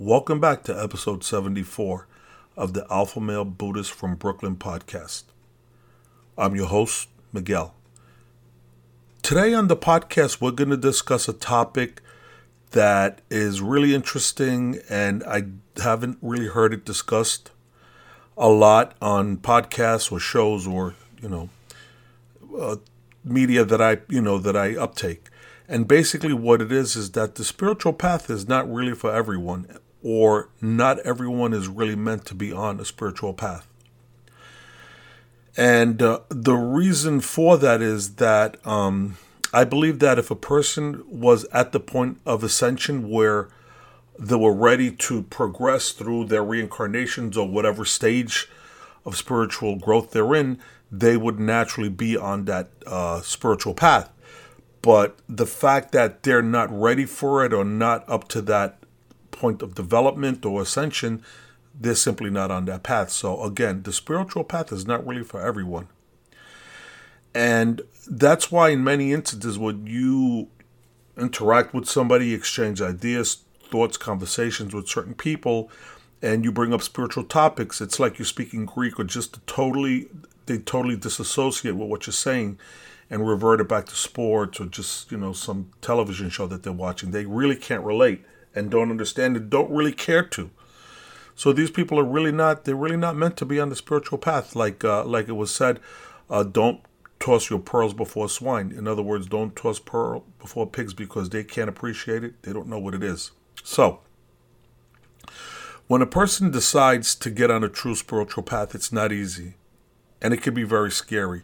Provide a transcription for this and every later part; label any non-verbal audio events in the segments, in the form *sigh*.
Welcome back to episode 74 of the Alpha Male Buddhist from Brooklyn podcast. I'm your host, Miguel. Today on the podcast, we're going to discuss a topic that is really interesting and I haven't really heard it discussed a lot on podcasts or shows or, you know, uh, media that I, you know, that I uptake. And basically what it is is that the spiritual path is not really for everyone or not everyone is really meant to be on a spiritual path. And uh, the reason for that is that um, I believe that if a person was at the point of ascension where they were ready to progress through their reincarnations or whatever stage of spiritual growth they're in, they would naturally be on that uh, spiritual path. But the fact that they're not ready for it or not up to that point of development or ascension, they're simply not on that path. So, again, the spiritual path is not really for everyone. And that's why, in many instances, when you interact with somebody, exchange ideas, thoughts, conversations with certain people, and you bring up spiritual topics, it's like you're speaking Greek or just totally, they totally disassociate with what you're saying and revert it back to sports or just, you know, some television show that they're watching. They really can't relate and don't understand and don't really care to. So these people are really not they're really not meant to be on the spiritual path like uh, like it was said uh, don't toss your pearls before swine. In other words, don't toss pearl before pigs because they can't appreciate it. They don't know what it is. So, when a person decides to get on a true spiritual path, it's not easy and it can be very scary.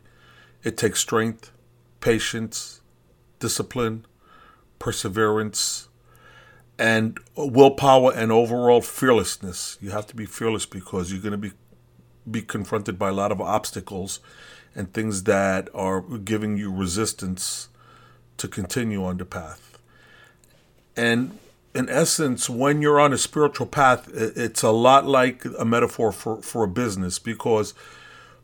It takes strength, patience, discipline, perseverance, and willpower and overall fearlessness. You have to be fearless because you're going to be be confronted by a lot of obstacles and things that are giving you resistance to continue on the path. And in essence, when you're on a spiritual path, it's a lot like a metaphor for, for a business because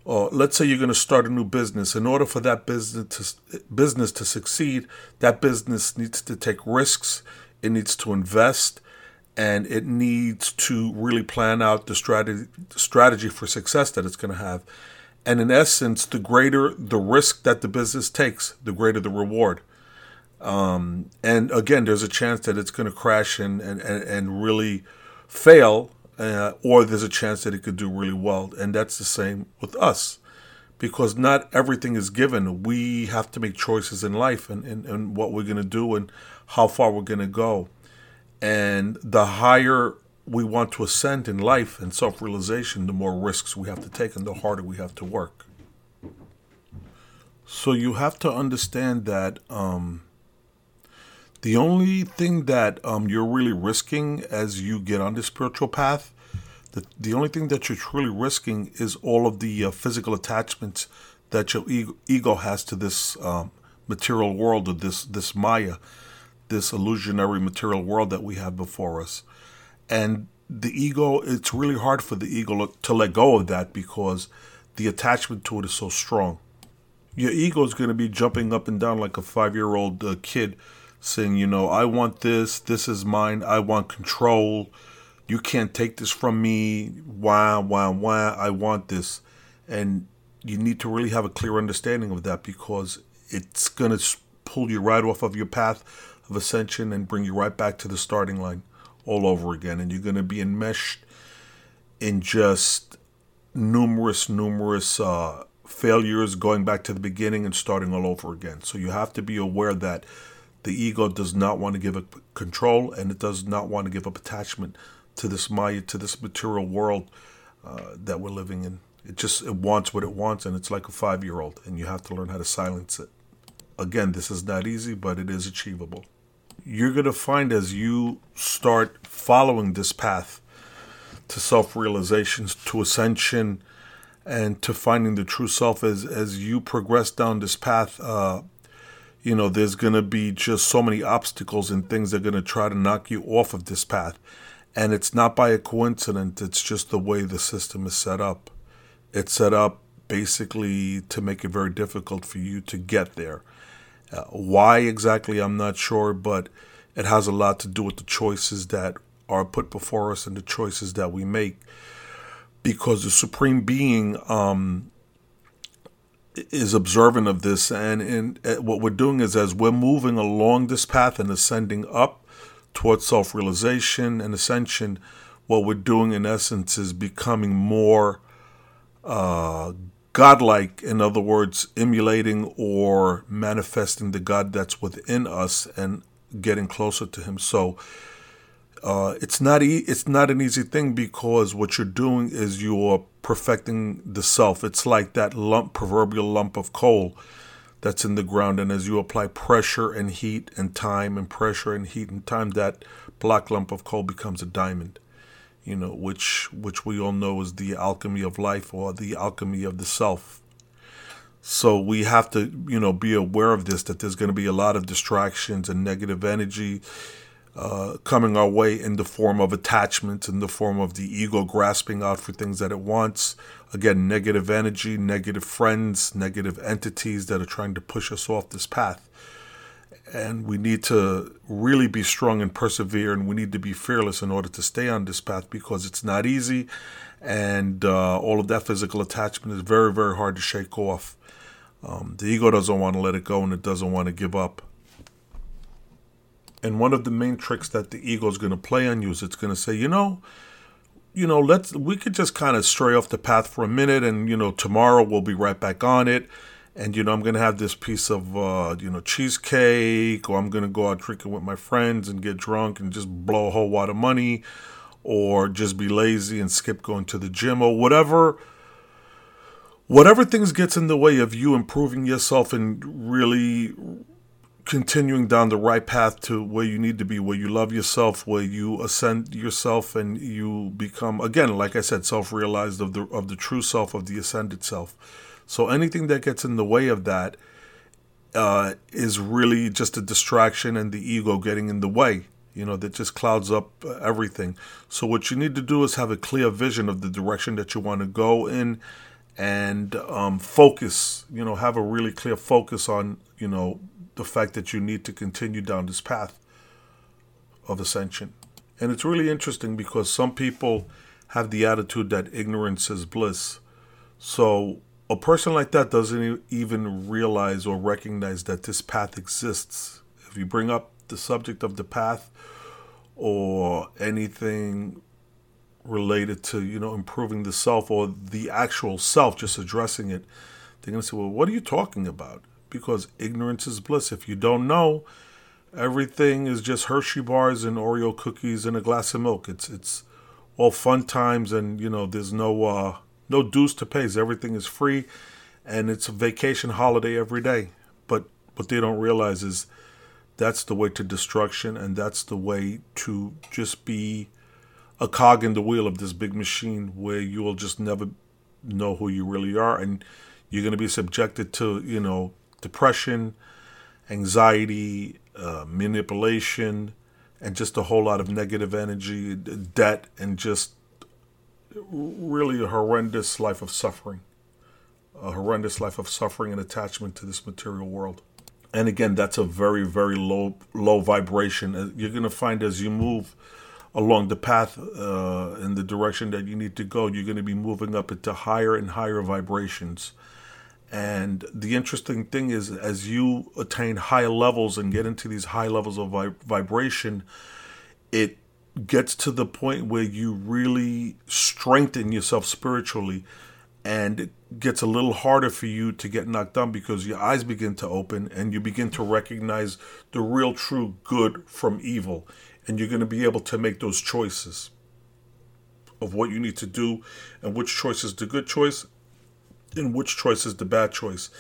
uh, let's say you're going to start a new business. In order for that business to, business to succeed, that business needs to take risks it needs to invest and it needs to really plan out the strategy strategy for success that it's going to have. And in essence, the greater the risk that the business takes, the greater the reward. Um, and again, there's a chance that it's going to crash and, and, and really fail, uh, or there's a chance that it could do really well. And that's the same with us because not everything is given. We have to make choices in life and, and, and what we're going to do and how far we're going to go. And the higher we want to ascend in life and self realization, the more risks we have to take and the harder we have to work. So you have to understand that um, the only thing that um, you're really risking as you get on the spiritual path, the, the only thing that you're truly risking is all of the uh, physical attachments that your ego, ego has to this um, material world or this this Maya this illusionary material world that we have before us. And the ego, it's really hard for the ego to let go of that because the attachment to it is so strong. Your ego is going to be jumping up and down like a five year old uh, kid saying, you know, I want this, this is mine, I want control, you can't take this from me, wah, wah, wah, I want this. And you need to really have a clear understanding of that because it's going to pull you right off of your path of ascension and bring you right back to the starting line all over again. And you're going to be enmeshed in just numerous, numerous uh, failures going back to the beginning and starting all over again. So you have to be aware that the ego does not want to give up control and it does not want to give up attachment to this Maya, to this material world uh, that we're living in. It just it wants what it wants, and it's like a five year old, and you have to learn how to silence it. Again, this is not easy, but it is achievable you're going to find as you start following this path to self realizations, to ascension, and to finding the true self as, as you progress down this path, uh, you know, there's going to be just so many obstacles and things that are going to try to knock you off of this path. And it's not by a coincidence, it's just the way the system is set up. It's set up basically to make it very difficult for you to get there. Uh, why exactly, I'm not sure, but it has a lot to do with the choices that are put before us and the choices that we make. Because the Supreme Being um, is observant of this, and, and uh, what we're doing is as we're moving along this path and ascending up towards self realization and ascension, what we're doing in essence is becoming more uh, godlike. In other words, emulating or manifesting the God that's within us and getting closer to Him. So uh, it's not e- it's not an easy thing because what you're doing is you're perfecting the self. It's like that lump, proverbial lump of coal that's in the ground, and as you apply pressure and heat and time and pressure and heat and time, that black lump of coal becomes a diamond. You know, which which we all know is the alchemy of life or the alchemy of the self. So we have to, you know, be aware of this that there's going to be a lot of distractions and negative energy uh, coming our way in the form of attachments, in the form of the ego grasping out for things that it wants. Again, negative energy, negative friends, negative entities that are trying to push us off this path. And we need to really be strong and persevere, and we need to be fearless in order to stay on this path because it's not easy. And uh, all of that physical attachment is very, very hard to shake off. Um, the ego doesn't want to let it go and it doesn't want to give up. And one of the main tricks that the ego is going to play on you is it's going to say, you know, you know, let's we could just kind of stray off the path for a minute, and you know, tomorrow we'll be right back on it. And you know, I'm to have this piece of uh, you know cheesecake, or I'm to go out drinking with my friends and get drunk and just blow a whole lot of money, or just be lazy and skip going to the gym or whatever whatever things gets in the way of you improving yourself and really continuing down the right path to where you need to be, where you love yourself, where you ascend yourself, and you become again, like I said, self-realized of the of the true self of the ascended self. So anything that gets in the way of that uh, is really just a distraction and the ego getting in the way. You know that just clouds up uh, everything. So what you need to do is have a clear vision of the direction that you want to go in, and um, focus. You know, have a really clear focus on you know the fact that you need to continue down this path of ascension. And it's really interesting because some people have the attitude that ignorance is bliss. So a person like that doesn't even realize or recognize that this path exists. If you bring up the subject of the path or anything related to, you know, improving the self or the actual self, just addressing it, they're going to say, well, what are you talking about? because ignorance is bliss. If you don't know, everything is just Hershey bars and Oreo cookies and a glass of milk. It's it's all fun times, and you know there's no uh, no dues to pay. Everything is free, and it's a vacation holiday every day. But what they don't realize is that's the way to destruction, and that's the way to just be a cog in the wheel of this big machine where you will just never know who you really are, and you're going to be subjected to you know depression, anxiety, uh, manipulation, and just a whole lot of negative energy, debt, and just really a horrendous life of suffering. A horrendous life of suffering and attachment to this material world. And again, that's a very, very low, low vibration. Uh, you're going to find as you move along the path uh, in the direction that you need to go, you're going to be moving up into higher and higher vibrations. And the interesting thing is, as you attain high levels and get into these high levels of vibration, it gets to the point where you really strengthen yourself spiritually and it gets a little harder for you to get knocked down because your eyes begin to open and you begin to recognize the real true good from evil and you're going to be able to make those choices of what you need to do and which choice is the good choice and which choice is the bad choice.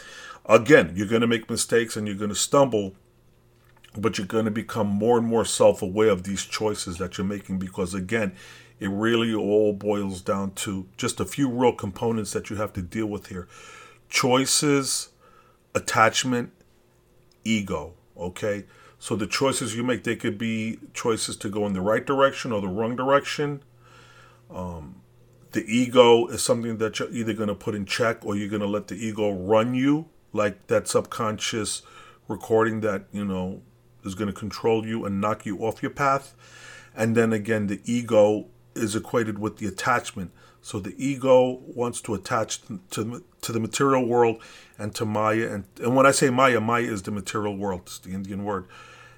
Again, you're going to make mistakes and you're going to stumble, but you're going to become more and more self aware of these choices that you're making because, again, it really all boils down to just a few real components that you have to deal with here choices, attachment, ego. Okay? So the choices you make, they could be choices to go in the right direction or the wrong direction. Um, the ego is something that you're either going to put in check or you're going to let the ego run you like that subconscious recording that you know is going to control you and knock you off your path And then again, the ego is equated with the attachment. So the ego wants to attach to to the material world and to Maya. And, and when I say Maya, Maya is the material world. It's the Indian word.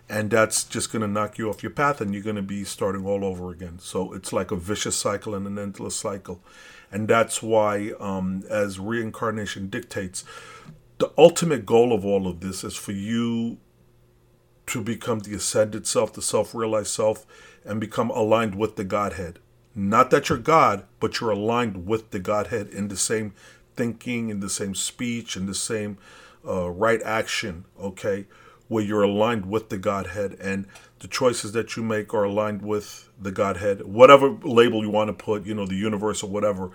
And that's just going to knock you off your path and you're going to be starting all over again. So it's like a vicious cycle and an endless cycle. And that's why, um, as reincarnation dictates, the ultimate goal of all of this is for you to become the ascended self, the self realized self, and become aligned with the Godhead. Not that you're God, but you're aligned with the Godhead in the same thinking, in the same speech, in the same uh, right action, okay? Where you're aligned with the Godhead and the choices that you make are aligned with the Godhead, whatever label you want to put, you know, the universe or whatever.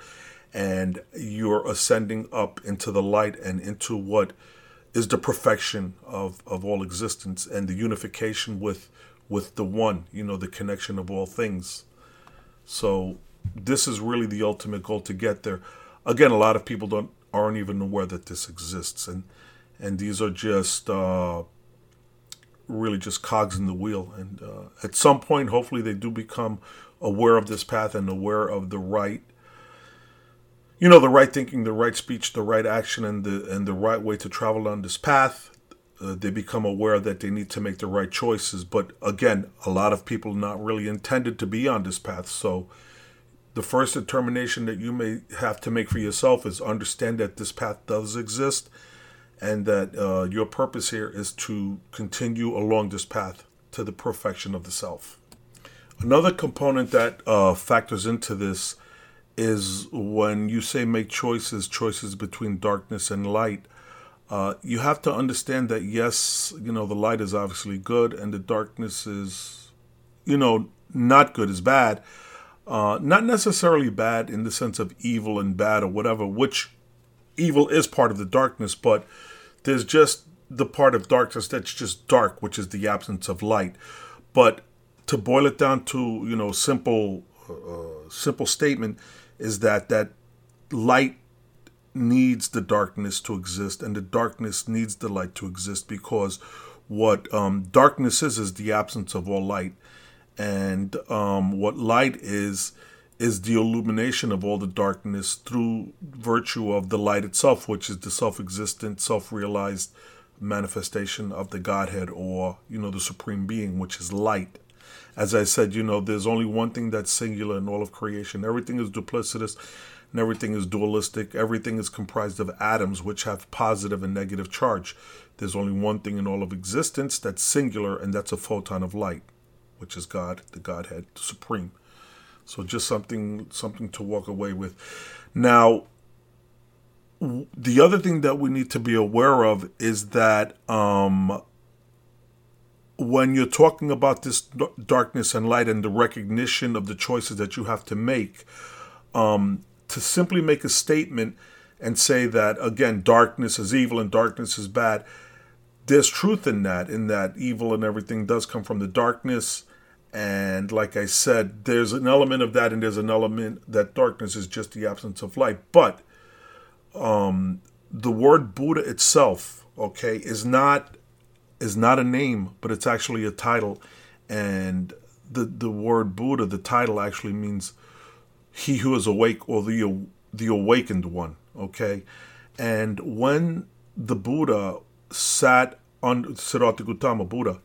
And you're ascending up into the light and into what is the perfection of, of all existence and the unification with with the one, you know, the connection of all things. So this is really the ultimate goal to get there. Again, a lot of people don't aren't even aware that this exists, and and these are just uh, really just cogs in the wheel. And uh, at some point, hopefully, they do become aware of this path and aware of the right, you know, the right thinking, the right speech, the right action, and the and the right way to travel on this path. Uh, they become aware that they need to make the right choices. But again, a lot of people not really intended to be on this path. So the first determination that you may have to make for yourself is understand that this path does exist and that uh, your purpose here is to continue along this path to the perfection of the self. Another component that uh, factors into this is when you say make choices, choices between darkness and light uh, you have to understand that yes, you know, the light is obviously good and the darkness is, you know, not good, is bad. Uh, not necessarily bad in the sense of evil and bad or whatever, which evil is part of the darkness, but there's just the part of darkness that's just dark, which is the absence of light. But to boil it down to, you know, simple, uh, simple statement is that that light needs the darkness to exist, and the darkness needs the light to exist because what um, darkness is is the absence of all light, and um, what light is is the illumination of all the darkness through virtue of the light itself, which is the self-existent, self-realized manifestation of the Godhead, or you know the Supreme Being, which is light as I said, you know, there's only one thing that's singular in all of creation. Everything is duplicitous and everything is dualistic. Everything is comprised of atoms which have positive and negative charge. There's only one thing in all of existence that's singular, and that's a photon of light, which is God, the Godhead, the Supreme. So just something something to walk away with. Now, the other thing that we need to be aware of is that um, when you're talking about this darkness and light and the recognition of the choices that you have to make, um, to simply make a statement and say that again darkness is evil and darkness is bad there's truth in that in that evil and everything does come from the darkness. And like i said there's an element of that and there's an element that darkness is just the absence of light. But um the word buddha itself okay is not is not a name but it's actually a title. And the the word buddha the title actually means he who is awake or the the awakened one okay? And when the buddha sat on siddhartha gautama buddha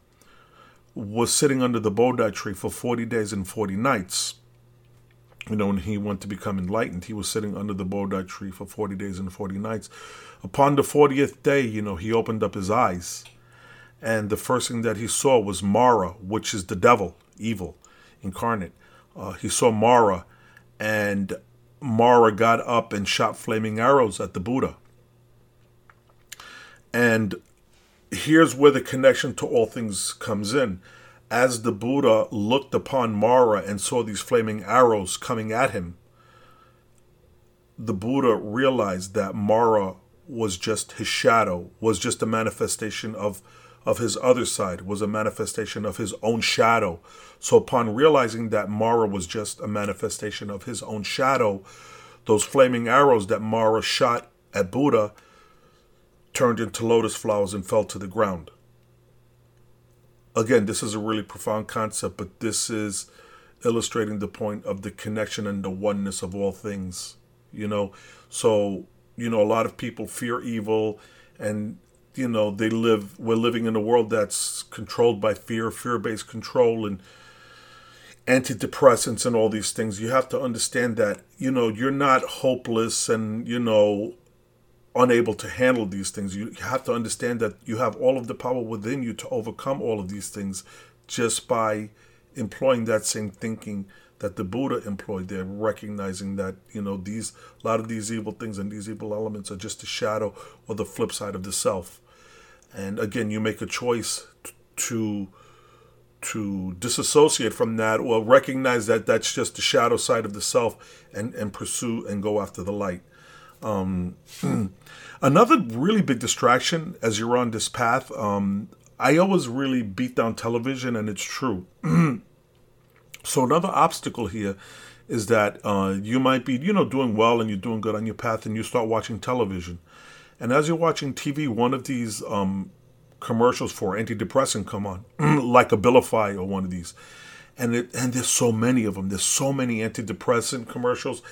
was sitting under the bodhi tree for 40 days and 40 nights you know when he went to become enlightened he was sitting under the bodhi tree for 40 days and 40 nights. Upon the 40th day you know he opened up his eyes and the first thing that he saw was mara which is the devil evil incarnate uh, he saw mara and Mara got up and shot flaming arrows at the Buddha. And here's where the connection to all things comes in. As the Buddha looked upon Mara and saw these flaming arrows coming at him, the Buddha realized that Mara was just his shadow, was just a manifestation of of his other side was a manifestation of his own shadow. So, upon realizing that Mara was just a manifestation of his own shadow, those flaming arrows that Mara shot at Buddha turned into lotus flowers and fell to the ground. Again, this is a really profound concept, but this is illustrating the point of the connection and the oneness of all things. You know, so you know a lot of people fear evil, and you know they live. We're living in a world that's controlled by fear, fear-based control, and antidepressants and all these things. You have to understand that you know you're not hopeless and you know unable to handle these things. You have to understand that you have all of the power within you to overcome all of these things just by employing that same thinking that the Buddha employed there, recognizing that, you know, these a lot of these evil things and these evil elements are just a shadow or the flip side of the self. And again, you make a choice to to disassociate from that or recognize that that's just the shadow side of the self and, and pursue and go after the light. Um, *clears throat* another really big distraction as you're on this path, um, I always really beat down television, and it's true. *clears throat* so another obstacle here is that uh, you might be, you know, doing well and you're doing good on your path, and you start watching television. And as you're watching TV, one of these um, commercials for antidepressant come on, *clears throat* like Abilify or one of these, and it and there's so many of them. There's so many antidepressant commercials,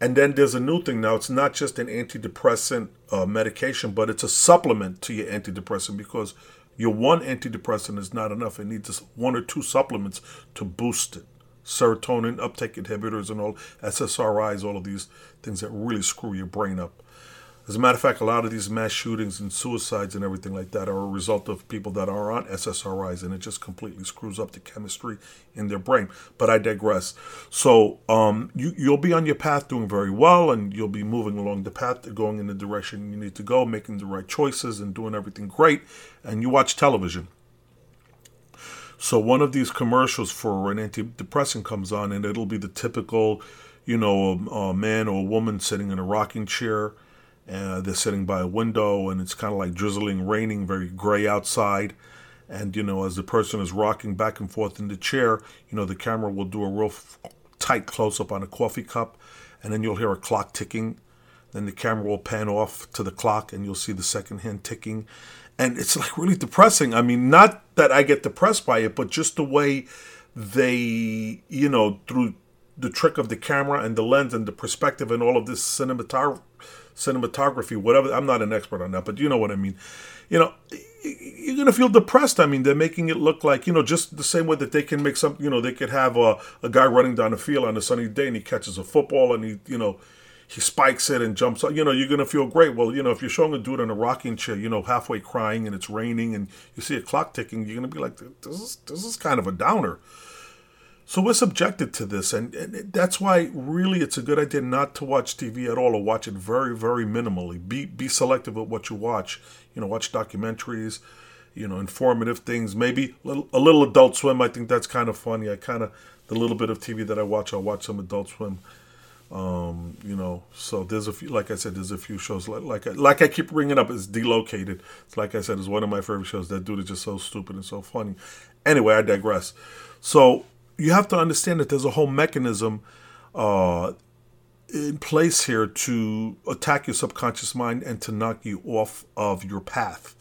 and then there's a new thing now. It's not just an antidepressant uh, medication, but it's a supplement to your antidepressant because your one antidepressant is not enough. It needs one or two supplements to boost it. Serotonin uptake inhibitors and all SSRIs, all of these things that really screw your brain up. As a matter of fact, a lot of these mass shootings and suicides and everything like that are a result of people that are on SSRIs, and it just completely screws up the chemistry in their brain. But I digress. So um, you you'll be on your path doing very well, and you'll be moving along the path, going in the direction you need to go, making the right choices, and doing everything great. And you watch television. So one of these commercials for an antidepressant comes on, and it'll be the typical, you know, a, a man or a woman sitting in a rocking chair and they're sitting by a window and it's kind of like drizzling, raining, very gray outside. And, you know, as the person is rocking back and forth in the chair, you know, the camera will do a real f- tight close up on a coffee cup. And then you'll hear a clock ticking. Then the camera will pan off to the clock and you'll see the second hand ticking. And it's like really depressing. I mean, not that I get depressed by it, but just the way they, you know, through the trick of the camera and the lens and the perspective and all of this cinematography cinematography, whatever. I'm not an expert on that, but you know what I mean. You know, you're to feel depressed. I mean, they're making it look like, you know, just the same way that they can make some, you know, they could have a, a guy running down the field on a sunny day and he catches a football and he, you know, he spikes it and jumps up. You know, you're going to feel great. Well, you know, if you're showing a dude in a rocking chair, you know, halfway crying and it's raining and you see a clock ticking, you're going to be like, this is, this is kind of a downer. So we're subjected to this, and, and, that's why really it's a good idea not to watch TV at all, or watch it very, very minimally. Be be selective with what you watch. You know, watch documentaries, you know, informative things. Maybe a little, a little Adult Swim. I think that's kind of funny. I kind of the little bit of TV that I watch, I'll watch some Adult Swim. Um, you know, so there's a few. Like I said, there's a few shows like like I, like I keep bringing up. It's Delocated. It's like I said, it's one of my favorite shows. That dude is just so stupid and so funny. Anyway, I digress. So you have to understand that there's a whole mechanism uh, in place here to attack your subconscious mind and to knock you off of your path.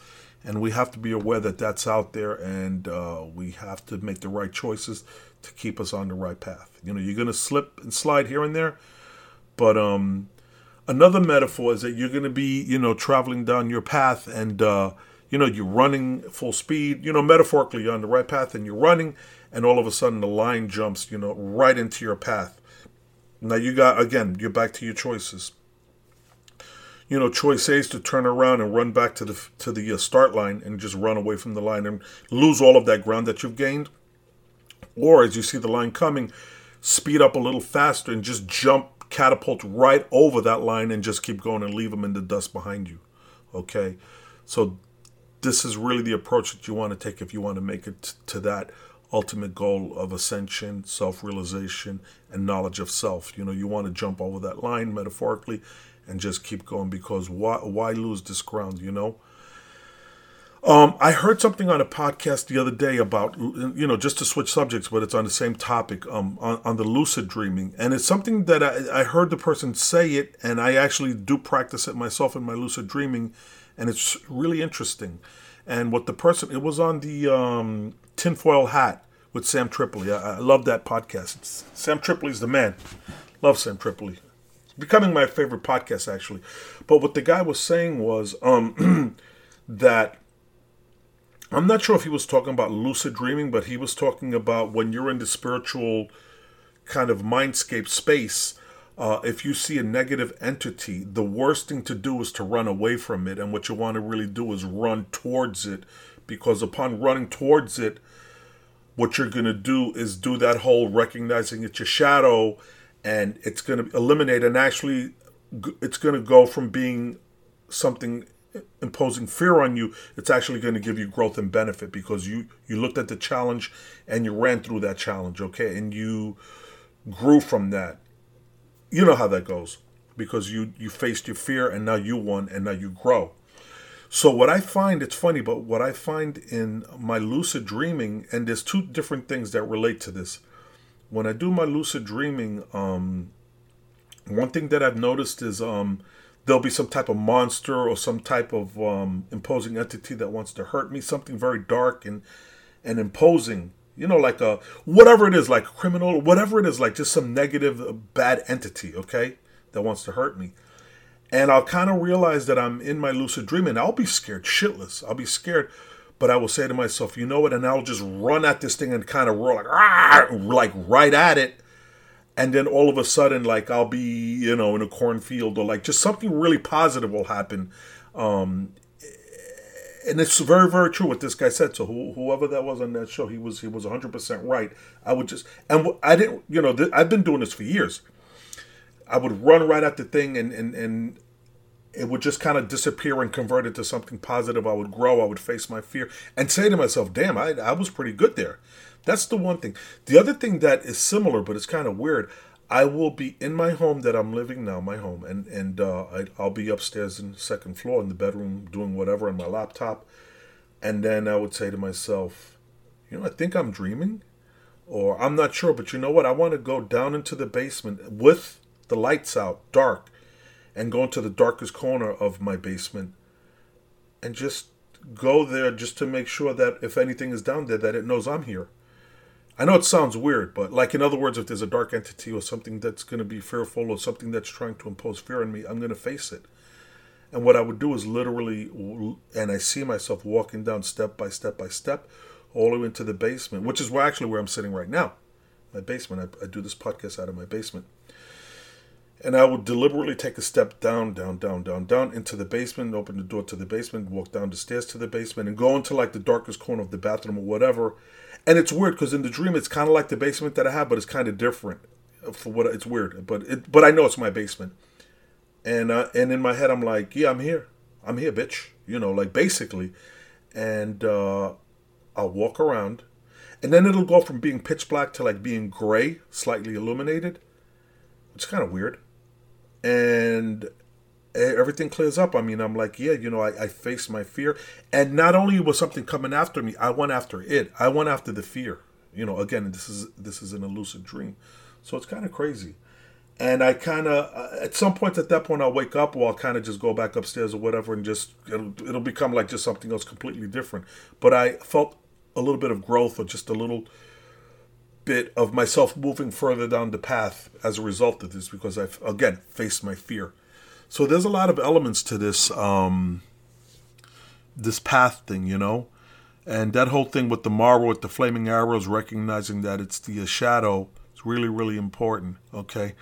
And we have to be aware that that's out there, and uh, we have to make the right choices to keep us on the right path. You know, you're going to slip and slide here and there, but um, another metaphor is that you're going to be, you know, traveling down your path, and uh, you know, you're running full speed. You know, metaphorically, you're on the right path, and you're running, and all of a sudden the line jumps, you know, right into your path. Now you got again, you're back to your choices. You know, choice A is to turn around and run back to the to the uh, start line and just run away from the line and lose all of that ground that you've gained. Or as you see the line coming, speed up a little faster and just jump, catapult right over that line and just keep going and leave them in the dust behind you. Okay, so this is really the approach that you want to take if you want to make it to that ultimate goal of ascension, self realization, and knowledge of self. You know, you want to jump over that line metaphorically and just keep going because why, why lose this ground, you know? Um, I heard something on a podcast the other day about, you know, just to switch subjects, but it's on the same topic, um, on, on the lucid dreaming. And it's something that I, I heard the person say it, and I actually do practice it myself in my lucid dreaming, and it's really interesting. And what the person, it was on the um, tinfoil hat with Sam Tripoli. I, I love that podcast. Sam Tripoli's the man. Love Sam Tripoli. Becoming my favorite podcast actually. But what the guy was saying was um, *clears throat* that I'm not sure if he was talking about lucid dreaming, but he was talking about when you're in the spiritual kind of mindscape space. Uh, if you see a negative entity, the worst thing to do is to run away from it. And what you want to really do is run towards it. Because upon running towards it, what you're going to do is do that whole recognizing it's your shadow. And it's going to eliminate and actually it's going to go from being something imposing fear on you it's actually going to give you growth and benefit. Because you you looked at the challenge and you ran through that challenge okay? And you grew from that you know how that goes because you you faced your fear and now you won and now you grow so what I find, it's funny, but what I find in my lucid dreaming, and there's two different things that relate to this. When I do my lucid dreaming, um, one thing that I've noticed is um, there'll be some type of monster or some type of um, imposing entity that wants to hurt me, something very dark and and imposing. You know, like a whatever it is, like criminal, whatever it is, like just some negative, bad entity, okay, that wants to hurt me and I'll kind of realize that I'm in my lucid dream and I'll be scared shitless. I'll be scared, but I will say to myself, you know what? And I'll just run at this thing and kind of roar like, like right at it. And then all of a sudden, like I'll be, you know, in a cornfield or like just something really positive will happen. Um, and it's very, very true what this guy said. So who, whoever that was on that show, he was he was 100 percent right. I would just and I didn't, you know, th- I've been doing this for years. I would run right at the thing and and and it would just kind of disappear and convert into something positive. I would grow. I would face my fear and say to myself, "Damn, I I was pretty good there." That's the one thing. The other thing that is similar, but it's kind of weird. I will be in my home that I'm living now, my home, and and uh, I, I'll be upstairs in the second floor in the bedroom doing whatever on my laptop, and then I would say to myself, you know, I think I'm dreaming, or I'm not sure, but you know what? I want to go down into the basement with the lights out, dark, and go into the darkest corner of my basement and just go there just to make sure that if anything is down there that it knows I'm here. I know it sounds weird, but like in other words, if there's a dark entity or something that's going to be fearful or something that's trying to impose fear on me, I'm going to face it. And what I would do is literally, and I see myself walking down step by step by step, all the way into the basement, which is where actually where I'm sitting right now, my basement. I, I do this podcast out of my basement and I would deliberately take a step down, down, down, down, down into the basement, open the door to the basement, walk down the stairs to the basement, and go into like the darkest corner of the bathroom or whatever. And it's weird because in the dream it's kind of like the basement that I have, but it's kind of different. For what it's weird, but it, but I know it's my basement. And uh, and in my head I'm like, yeah, I'm here, I'm here, bitch. You know, like basically, and uh, I'll walk around, and then it'll go from being pitch black to like being gray, slightly illuminated. It's kind of weird and everything clears up. I mean, I'm like, yeah, you know, I, I faced my fear. And not only was something coming after me, I went after it. I went after the fear. You know, again, this is this is a lucid dream. So it's kind of crazy. And I kind of, uh, at some point at that point, I'll wake up or I'll kind of just go back upstairs or whatever and just, it'll, it'll become like just something else completely different. But I felt a little bit of growth or just a little bit of myself moving further down the path as a result of this because I've again faced my fear. So there's a lot of elements to this um, this path thing, you know, and that whole thing with the Mara with the flaming arrows, recognizing that it's the shadow, is really really important. Okay,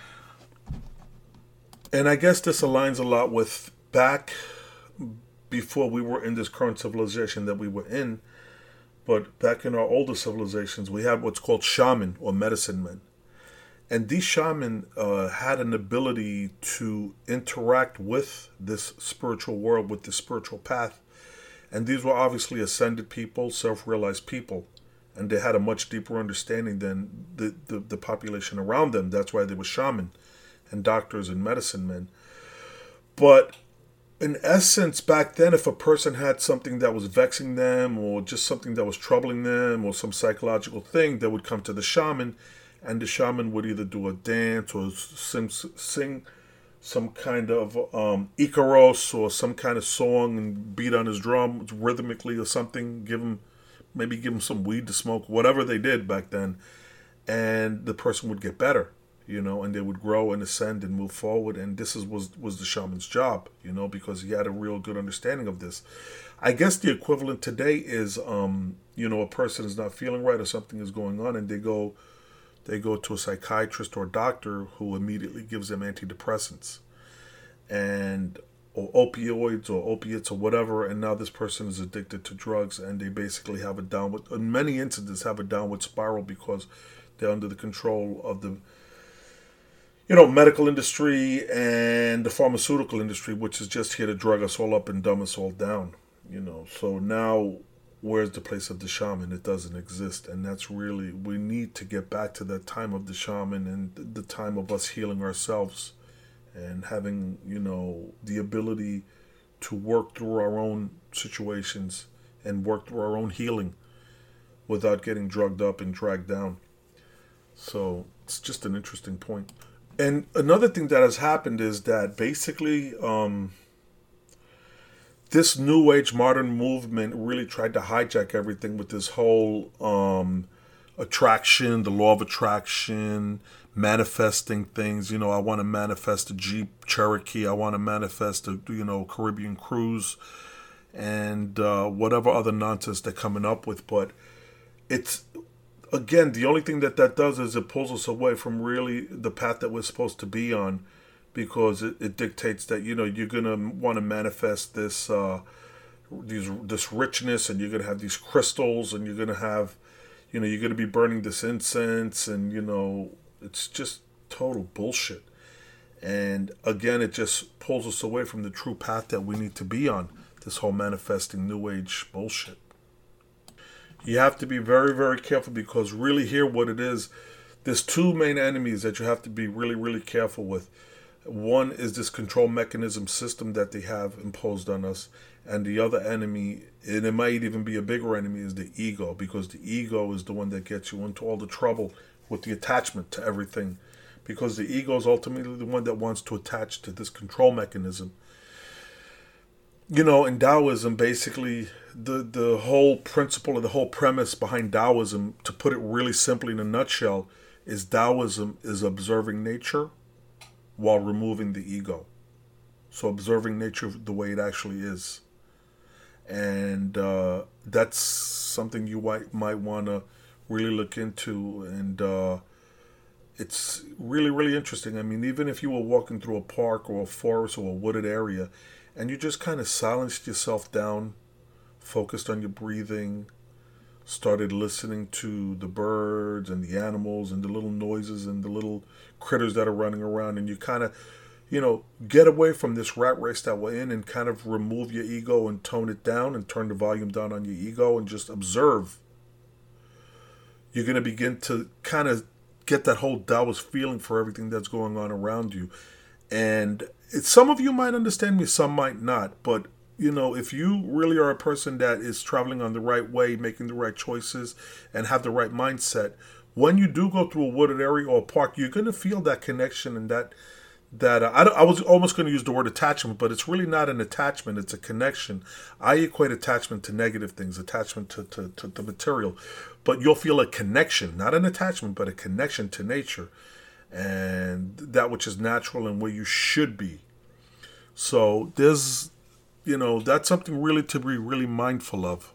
and I guess this aligns a lot with back before we were in this current civilization that we were in but back in our older civilizations, we had what's called shaman or medicine men. And these shaman uh, had an ability to interact with this spiritual world, with the spiritual path. And these were obviously ascended people, self realized people. And they had a much deeper understanding than the, the, the population around them. That's why they were shaman and doctors and medicine men. But in essence, back then, if a person had something that was vexing them or just something that was troubling them or some psychological thing, they would come to the shaman, and the shaman would either do a dance or sing, sing some kind of um, Icaros or some kind of song and beat on his drum rhythmically or something, give him maybe give him some weed to smoke, whatever they did back then, and the person would get better, you know, and they would grow and ascend and move forward. And this is was was the shaman's job, you know, because he had a real good understanding of this. I guess the equivalent today is, um, you know, a person is not feeling right or something is going on, and they go, they go to a psychiatrist or doctor who immediately gives them antidepressants, and or opioids or opiates or whatever, and now this person is addicted to drugs, and they basically have a downward, in many instances, have a downward spiral because they're under the control of the you know, medical industry and the pharmaceutical industry, which is just here to drug us all up and dumb us all down you know. So now where's the place of the shaman? It doesn't exist. And that's really we need to get back to that time of the shaman and the time of us healing ourselves and having you know the ability to work through our own situations and work through our own healing without getting drugged up and dragged down. So it's just an interesting point. and another thing that has happened is that basically um, this new age modern movement really tried to hijack everything with this whole um, attraction, the law of attraction, manifesting things. You know, I want to manifest a Jeep Cherokee. I want to manifest a you know Caribbean cruise, and uh, whatever other nonsense they're coming up with. But it's again the only thing that that does is it pulls us away from really the path that we're supposed to be on because it, it dictates that you know you're gonna want to manifest this uh, these this richness, and you're gonna have these crystals, and you're gonna have, you know, you're gonna be burning this incense, and you know, it's just total bullshit. And again, it just pulls us away from the true path that we need to be on. This whole manifesting new age bullshit. You have to be very, very careful because really here what it is, there's two main enemies that you have to be really, really careful with. One is this control mechanism system that they have imposed on us, and the other enemy, and it might even be a bigger enemy, is the ego, because the ego is the one that gets you into all the trouble with the attachment to everything, because the ego is ultimately the one that wants to attach to this control mechanism. You know, in Taoism, basically, the the whole principle or the whole premise behind Taoism, to put it really simply in a nutshell, is Taoism is observing nature while removing the ego. So observing nature the way it actually is. And uh, that's something you might, might want to really look into. And uh, it's really, really interesting. I mean, even if you were walking through a park or a forest or a wooded area and you just kind of silenced yourself down, focused on your breathing, started listening to the birds and the animals and the little noises and the little critters that are running around. And you kind of you know get away from this rat race that we're in and kind of remove your ego and tone it down and turn the volume down on your ego and just observe. You're going to begin to kind of get that whole Taoist feeling for everything that's going on around you. And some of you might understand me some might not but you know, if you really are a person that is traveling on the right way, making the right choices, and have the right mindset, when you do go through a wooded area or a park, you're going to feel that connection and that that uh, I, I was almost going to use the word attachment, but it's really not an attachment; it's a connection. I equate attachment to negative things, attachment to to, to the material, but you'll feel a connection, not an attachment, but a connection to nature and that which is natural and where you should be. So there's you know that's something really to be really mindful of.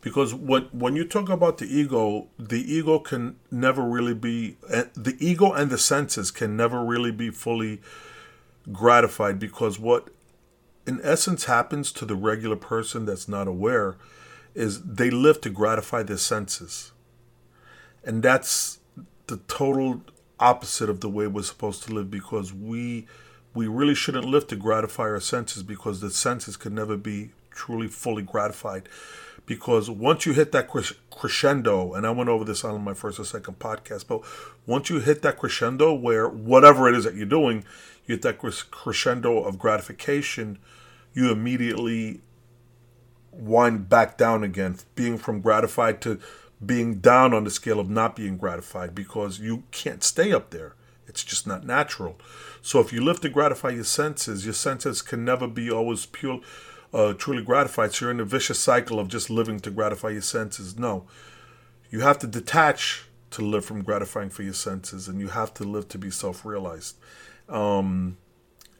Because when when you talk about the ego the ego can never really be eh, the ego and the senses can never really be fully gratified because what in essence happens to the regular person that's not aware is they live to gratify their senses. And that's the total opposite of the way we're supposed to live because we we really shouldn't live to gratify our senses because the senses can never be truly fully gratified. Because once you hit that crescendo, and I went over this on my first or second podcast, but once you hit that crescendo where whatever it is that you're doing, you hit that crescendo of gratification, you immediately wind back down again, being from gratified to being down on the scale of not being gratified because you can't stay up there. It's just not natural. So if you live to gratify your senses, your senses can never be always pure, uh, truly gratified. So you're in a vicious cycle of just living to gratify your senses. No, you have to detach to live from gratifying for your senses, and you have to live to be self-realized. Um,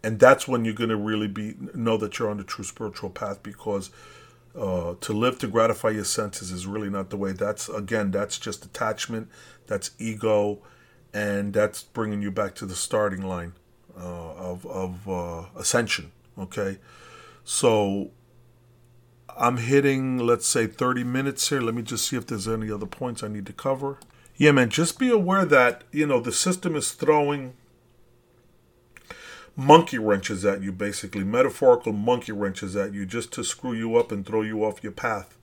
and that's when you're going to really be know that you're on the true spiritual path because uh, to live to gratify your senses is really not the way. That's again, that's just attachment, that's ego, and that's bringing you back to the starting line uh, of of uh, ascension. Okay, so I'm hitting let's say 30 minutes here. Let me just see if there's any other points I need to cover. Yeah, man, just be aware that you know the system is throwing monkey wrenches at you, basically, metaphorical monkey wrenches at you just to screw you up and throw you off your path.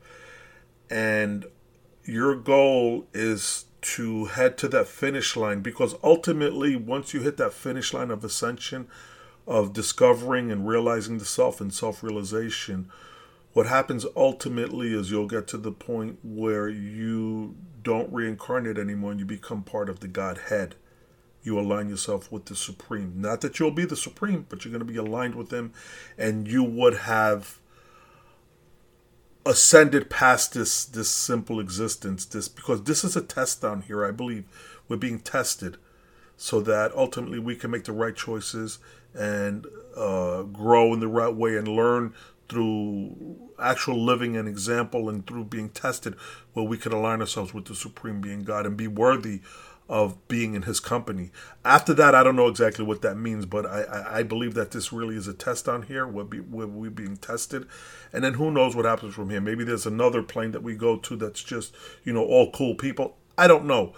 And your goal is to head to that finish line because ultimately, once you hit that finish line of ascension, of discovering and realizing the self and self realization, what happens ultimately is you'll get to the point where you don't reincarnate anymore and you become part of the Godhead you align yourself with the Supreme. Not that you'll be the Supreme, but you're going to be aligned with Him, and you would have ascended past this this simple existence. This because this is a test down here. I believe we're being tested, so that ultimately we can make the right choices and uh, grow in the right way and learn through actual living and example and through being tested where we can align ourselves with the supreme being god and be worthy of being in his company. After that, I don't know exactly what that means, but I, I, I believe that this really is a test on here where, be, we're being tested. And then who knows what happens from here. Maybe there's another plane that we go to that's just, you know, all cool people. I don't know.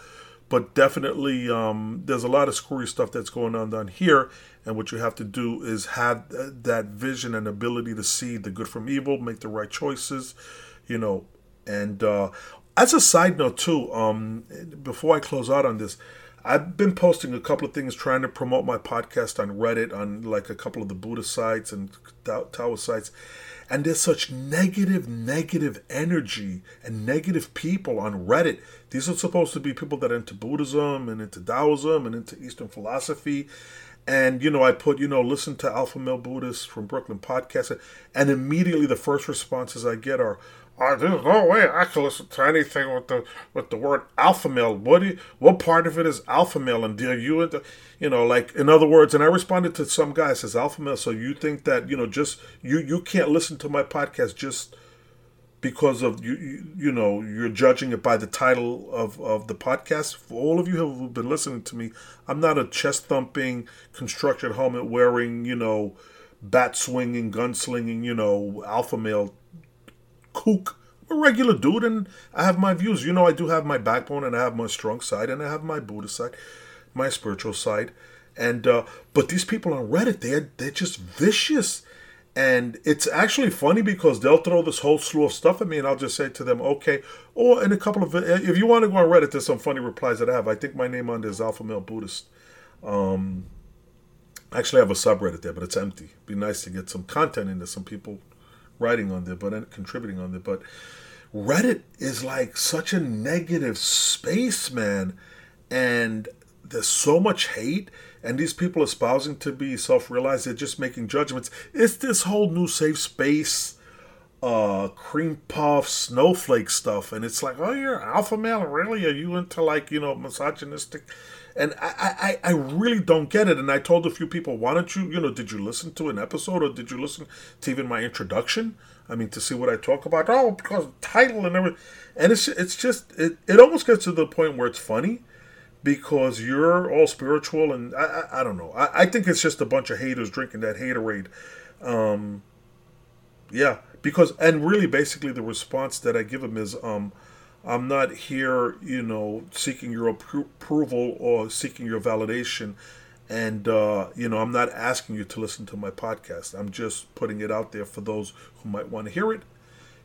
But definitely, um, there's a lot of screwy stuff that's going on down here. And what you have to do is have that vision and ability to see the good from evil, make the right choices, you know, and uh, as a side note, too, um, before I close out on this, I've been posting a couple of things trying to promote my podcast on Reddit, on like a couple of the Buddhist sites and Taoist sites. And there's such negative, negative energy and negative people on Reddit. These are supposed to be people that are into Buddhism and into Taoism and into Eastern philosophy. And, you know, I put, you know, listen to Alpha Male Buddhist from Brooklyn podcast. And immediately the first responses I get are, uh, there's no way I can listen to anything with the with the word alpha male. What you, what part of it is alpha male? And do you into you know like in other words? And I responded to some guy says alpha male. So you think that you know just you you can't listen to my podcast just because of you you, you know you're judging it by the title of of the podcast. For all of you who have been listening to me, I'm not a chest thumping, construction helmet wearing, you know, bat swinging, gun slinging, you know, alpha male kook. I'm a regular dude, and I have my views. You know, I do have my backbone, and I have my strong side, and I have my Buddhist side, my spiritual side. And uh, but these people on Reddit, they're they're just vicious. And it's actually funny because they'll throw this whole slew of stuff at me, and I'll just say to them, okay. Or in a couple of, if you want to go on Reddit, there's some funny replies that I have. I think my name on there is Alpha Male Buddhist. Um, actually, I have a subreddit there, but it's empty. It'd be nice to get some content into some people writing on there, but contributing on there. But Reddit is like such a negative space, man. And there's so much hate, and these people espousing to be self realized, they're just making judgments. It's this whole new safe space uh cream puff snowflake stuff. And it's like oh you're alpha male? Really? Are you into like you know misogynistic? And I, I i really don't get it. And i told a few people why don't you you know did you listen to an episode or did you listen to even my introduction? I mean to see what i talk about. Oh because title and everything and it's it's just it, it almost gets to the point where it's funny because you're all spiritual and i i, I don't know I, I think it's just a bunch of haters drinking that haterade um yeah because and really basically the response that I give them is um I'm not here, you know, seeking your appro- approval or seeking your validation. And, uh, you know, I'm not asking you to listen to my podcast. I'm just putting it out there for those who might want to hear it.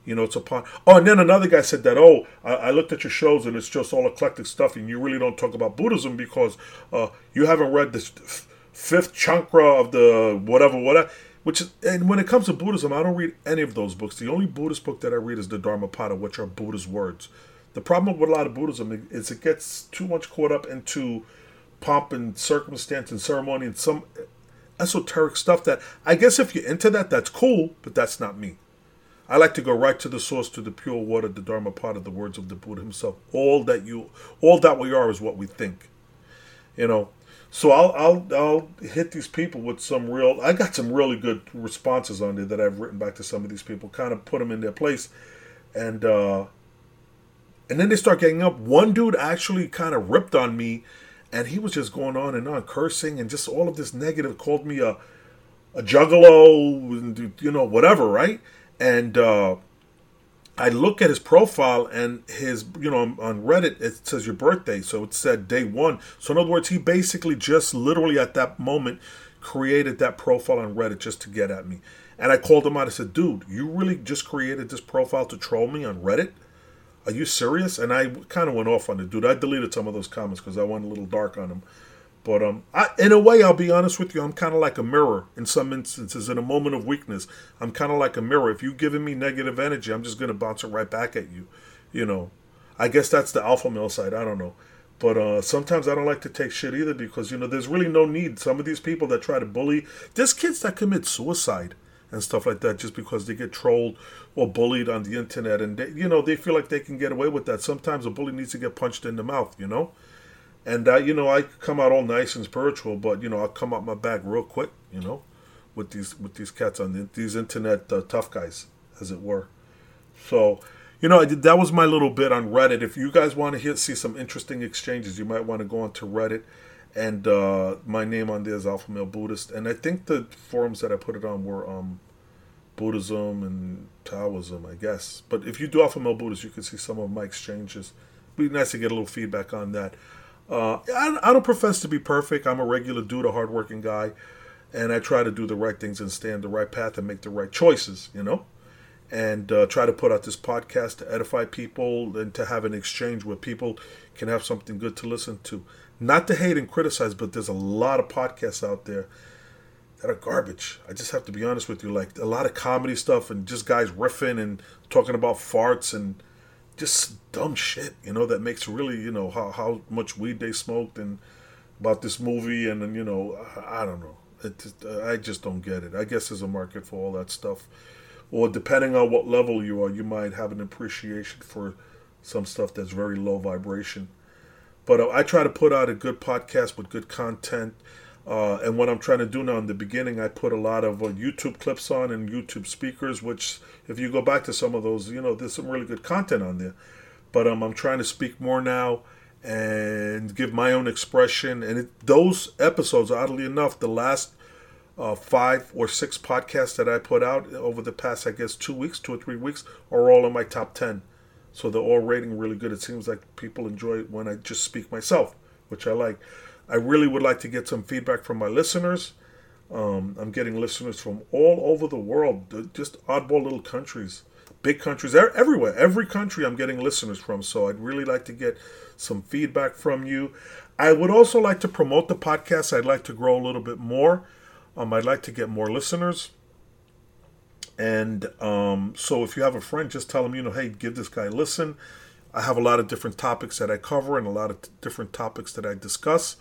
You know, it's upon. Oh, and then another guy said that, oh, I, I looked at your shows and it's just all eclectic stuff and you really don't talk about Buddhism because uh, you haven't read this fifth chakra of the whatever, whatever. Which is, and when it comes to Buddhism, I don't read any of those books. The only Buddhist book that I read is the Dharmapada, which are Buddha's words. The problem with a lot of Buddhism is it gets too much caught up into pomp and circumstance and ceremony and some esoteric stuff that I guess if you're into that, that's cool, but that's not me. I like to go right to the source, to the pure water, the Dharma part of the words of the Buddha himself. All that you, all that we are is what we think. You know, so I'll I'll I'll hit these people with some real. I got some really good responses on there that I've written back to some of these people, kind of put them in their place, and uh, and then they start getting up. One dude actually kind of ripped on me, and he was just going on and on, cursing and just all of this negative. Called me a a juggalo, you know, whatever, right? And uh, I look at his profile and his, you know, on Reddit it says your birthday, so it said day one. So in other words, he basically just literally at that moment created that profile on Reddit just to get at me. And I called him out. I said, "Dude, you really just created this profile to troll me on Reddit? Are you serious?" And I kind of went off on the dude. I deleted some of those comments because I went a little dark on him. But um, I, in a way, I'll be honest with you. I'm kind of like a mirror in some instances. In a moment of weakness, I'm kind of like a mirror. If you're giving me negative energy, I'm just gonna bounce it right back at you. You know, I guess that's the alpha male side. I don't know. But uh, sometimes I don't like to take shit either because you know there's really no need. Some of these people that try to bully, there's kids that commit suicide and stuff like that just because they get trolled or bullied on the internet, and they, you know they feel like they can get away with that. Sometimes a bully needs to get punched in the mouth. You know. And you know, I come out all nice and spiritual, but you know, I'll come out my bag real quick, you know, with these with these cats on the, these internet uh, tough guys, as it were. So, you know, I did, that was my little bit on Reddit. If you guys want to hear, see some interesting exchanges, you might want to go onto Reddit. And uh, my name on there is Alpha Male Buddhist, and I think the forums that I put it on were um, Buddhism and Taoism, I guess. But if you do Alpha Male Buddhist, you can see some of my exchanges. It'd be nice to get a little feedback on that. Uh, I, I don't profess to be perfect. I'm a regular dude, a hardworking guy, and I try to do the right things and stay on the right path and make the right choices, you know, and uh, try to put out this podcast to edify people and to have an exchange where people can have something good to listen to. Not to hate and criticize, but there's a lot of podcasts out there that are garbage. I just have to be honest with you. Like a lot of comedy stuff and just guys riffing and talking about farts and just dumb shit, you know, that makes really, you know, how, how much weed they smoked and about this movie. And then, you know, I, I don't know. It, I just don't get it. I guess there's a market for all that stuff. Or depending on what level you are, you might have an appreciation for some stuff that's very low vibration. But uh, I try to put out a good podcast with good content. Uh, and what I'm trying to do now in the beginning, I put a lot of uh, YouTube clips on and YouTube speakers, which if you go back to some of those, you know, there's some really good content on there. But um, I'm trying to speak more now and give my own expression. And it, those episodes, oddly enough, the last uh, five or six podcasts that I put out over the past, I guess, two weeks, two or three weeks, are all in my top 10. So they're all rating really good. It seems like people enjoy it when I just speak myself, which I like. I really would like to get some feedback from my listeners. Um, I'm getting listeners from all over the world, just oddball little countries, big countries, everywhere. Every country I'm getting listeners from. So I'd really like to get some feedback from you. I would also like to promote the podcast. I'd like to grow a little bit more. Um, I'd like to get more listeners. And um, so if you have a friend, just tell them, you know, hey, give this guy a listen. I have a lot of different topics that I cover and a lot of t- different topics that I discuss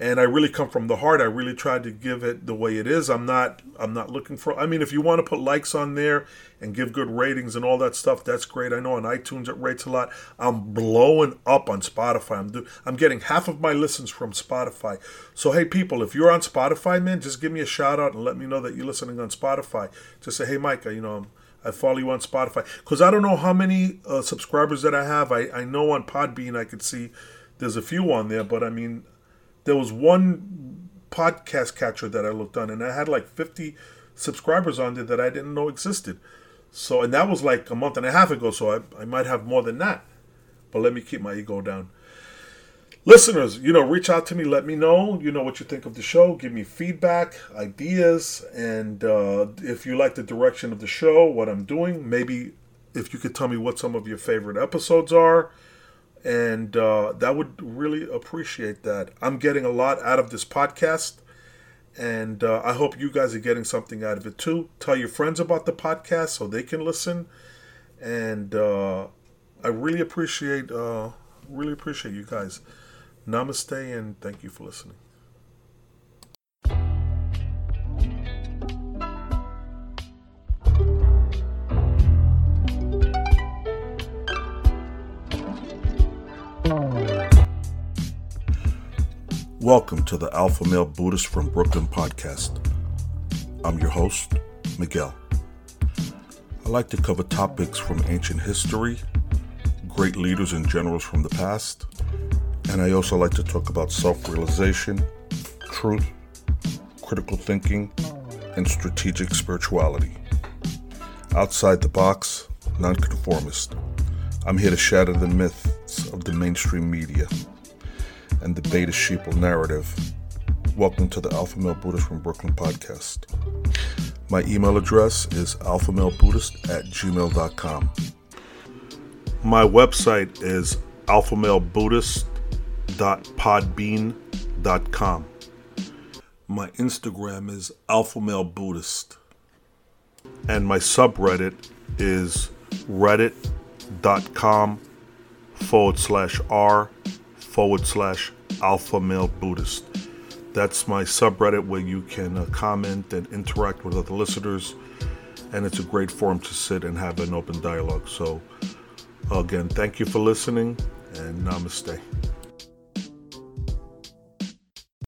and I really come from the heart. I really try to give it the way it is. I'm not I'm not looking for I mean if you want to put likes on there and give good ratings and all that stuff, that's great. I know on iTunes it rates a lot. I'm blowing up on Spotify. I'm do, I'm getting half of my listens from Spotify. So hey people, if you're on Spotify, man, just give me a shout out and let me know that you're listening on Spotify. Just say, "Hey Mike, you know, I'm I follow you on Spotify because I don't know how many uh, subscribers that I have. I, I know on Podbean I could see there's a few on there, but I mean there was one podcast catcher that I looked on, and I had like 50 subscribers on there that I didn't know existed. So, and that was like a month and a half ago, so I, I might have more than that. But let me keep my ego down. Listeners, you know, reach out to me, let me know, you know, what you think of the show, give me feedback, ideas, and uh, if you like the direction of the show, what I'm doing, maybe if you could tell me what some of your favorite episodes are and uh, that would really appreciate that. I'm getting a lot out of this podcast, and uh, I hope you guys are getting something out of it too. Tell your friends about the podcast so they can listen, and uh, I really appreciate uh, really appreciate you guys. Namaste, and thank you for listening. Welcome to the Alpha Male Buddhist from Brooklyn podcast. I'm your host, Miguel. I like to cover topics from ancient history, great leaders and generals from the past, and I also like to talk about self realization, truth, critical thinking, and strategic spirituality. Outside the box, nonconformist. I'm here to shatter the myths of the mainstream media and the beta sheeple narrative. Welcome to the Alpha Male Buddhist from Brooklyn podcast. My email address is alphamalebuddhist at gmail.com. My website is alphamalebuddhist.podbean.com. My Instagram is alphamalebuddhist. And my subreddit is reddit.com forward slash r forward slash alpha male Buddhist. That's my subreddit where you can uh, comment and interact with other listeners, and it's a great forum to sit and have an open dialogue. So, again, thank you for listening, and namaste.